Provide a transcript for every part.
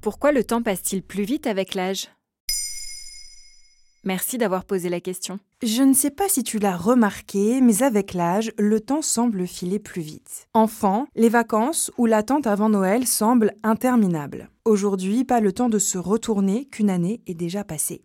Pourquoi le temps passe-t-il plus vite avec l'âge? Merci d'avoir posé la question. Je ne sais pas si tu l'as remarqué, mais avec l'âge, le temps semble filer plus vite. Enfant, les vacances ou l'attente avant Noël semblent interminables. Aujourd'hui, pas le temps de se retourner qu'une année est déjà passée.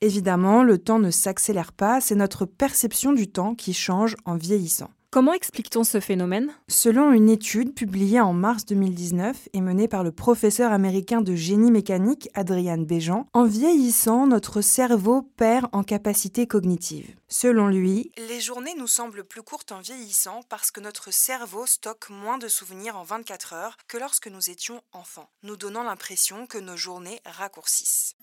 Évidemment, le temps ne s'accélère pas, c'est notre perception du temps qui change en vieillissant. Comment explique-t-on ce phénomène? Selon une étude publiée en mars 2019 et menée par le professeur américain de génie mécanique Adrian Béjean, en vieillissant, notre cerveau perd en capacité cognitive. Selon lui, les journées nous semblent plus courtes en vieillissant parce que notre cerveau stocke moins de souvenirs en 24 heures que lorsque nous étions enfants, nous donnant l'impression que nos journées raccourcissent.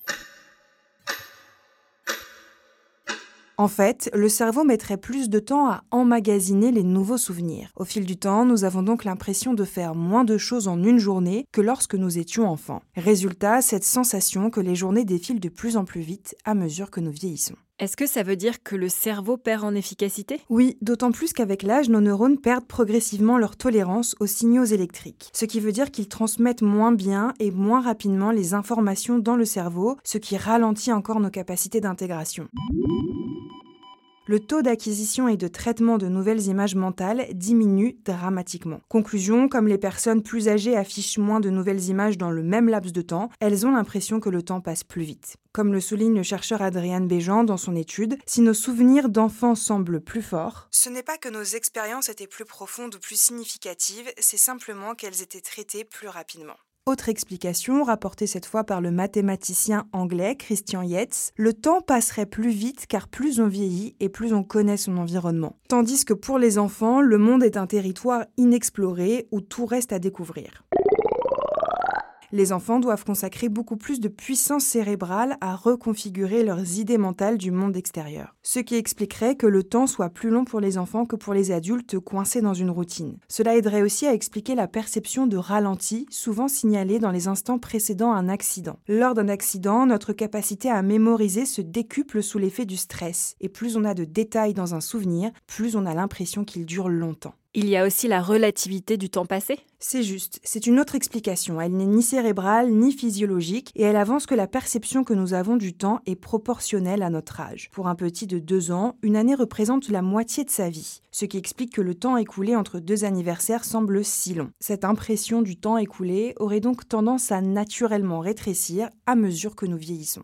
En fait, le cerveau mettrait plus de temps à emmagasiner les nouveaux souvenirs. Au fil du temps, nous avons donc l'impression de faire moins de choses en une journée que lorsque nous étions enfants. Résultat, cette sensation que les journées défilent de plus en plus vite à mesure que nous vieillissons. Est-ce que ça veut dire que le cerveau perd en efficacité? Oui, d'autant plus qu'avec l'âge, nos neurones perdent progressivement leur tolérance aux signaux électriques, ce qui veut dire qu'ils transmettent moins bien et moins rapidement les informations dans le cerveau, ce qui ralentit encore nos capacités d'intégration le taux d'acquisition et de traitement de nouvelles images mentales diminue dramatiquement. Conclusion, comme les personnes plus âgées affichent moins de nouvelles images dans le même laps de temps, elles ont l'impression que le temps passe plus vite. Comme le souligne le chercheur Adrian Béjean dans son étude, si nos souvenirs d'enfants semblent plus forts, ce n'est pas que nos expériences étaient plus profondes ou plus significatives, c'est simplement qu'elles étaient traitées plus rapidement. Autre explication, rapportée cette fois par le mathématicien anglais Christian Yates, le temps passerait plus vite car plus on vieillit et plus on connaît son environnement. Tandis que pour les enfants, le monde est un territoire inexploré où tout reste à découvrir les enfants doivent consacrer beaucoup plus de puissance cérébrale à reconfigurer leurs idées mentales du monde extérieur. Ce qui expliquerait que le temps soit plus long pour les enfants que pour les adultes coincés dans une routine. Cela aiderait aussi à expliquer la perception de ralenti, souvent signalée dans les instants précédant un accident. Lors d'un accident, notre capacité à mémoriser se décuple sous l'effet du stress, et plus on a de détails dans un souvenir, plus on a l'impression qu'il dure longtemps. Il y a aussi la relativité du temps passé C'est juste, c'est une autre explication. Elle n'est ni cérébrale ni physiologique et elle avance que la perception que nous avons du temps est proportionnelle à notre âge. Pour un petit de deux ans, une année représente la moitié de sa vie, ce qui explique que le temps écoulé entre deux anniversaires semble si long. Cette impression du temps écoulé aurait donc tendance à naturellement rétrécir à mesure que nous vieillissons.